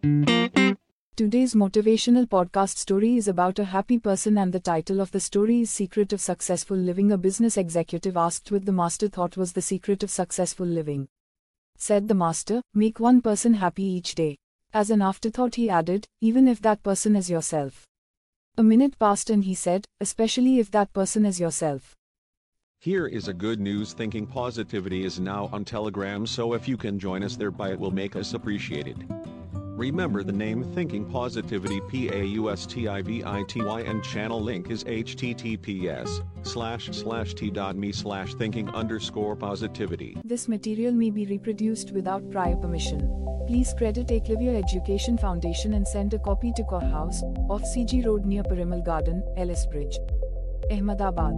Today's motivational podcast story is about a happy person, and the title of the story is Secret of Successful Living. A business executive asked what the master thought was the secret of successful living. Said the master, Make one person happy each day. As an afterthought, he added, Even if that person is yourself. A minute passed, and he said, Especially if that person is yourself. Here is a good news thinking pausitivity is now on Telegram so if you can join us there by it will make us appreciated. Remember the name Thinking Pausitivity P-A-U-S-T-I-V-I-T-Y and channel link is https slash slash t.me slash thinking underscore pausitivity. This material may be reproduced without prior permission. Please credit Eklavya Education Foundation and send a copy to Core House, off CG Road near Parimal Garden, Ellis Bridge, Ahmedabad.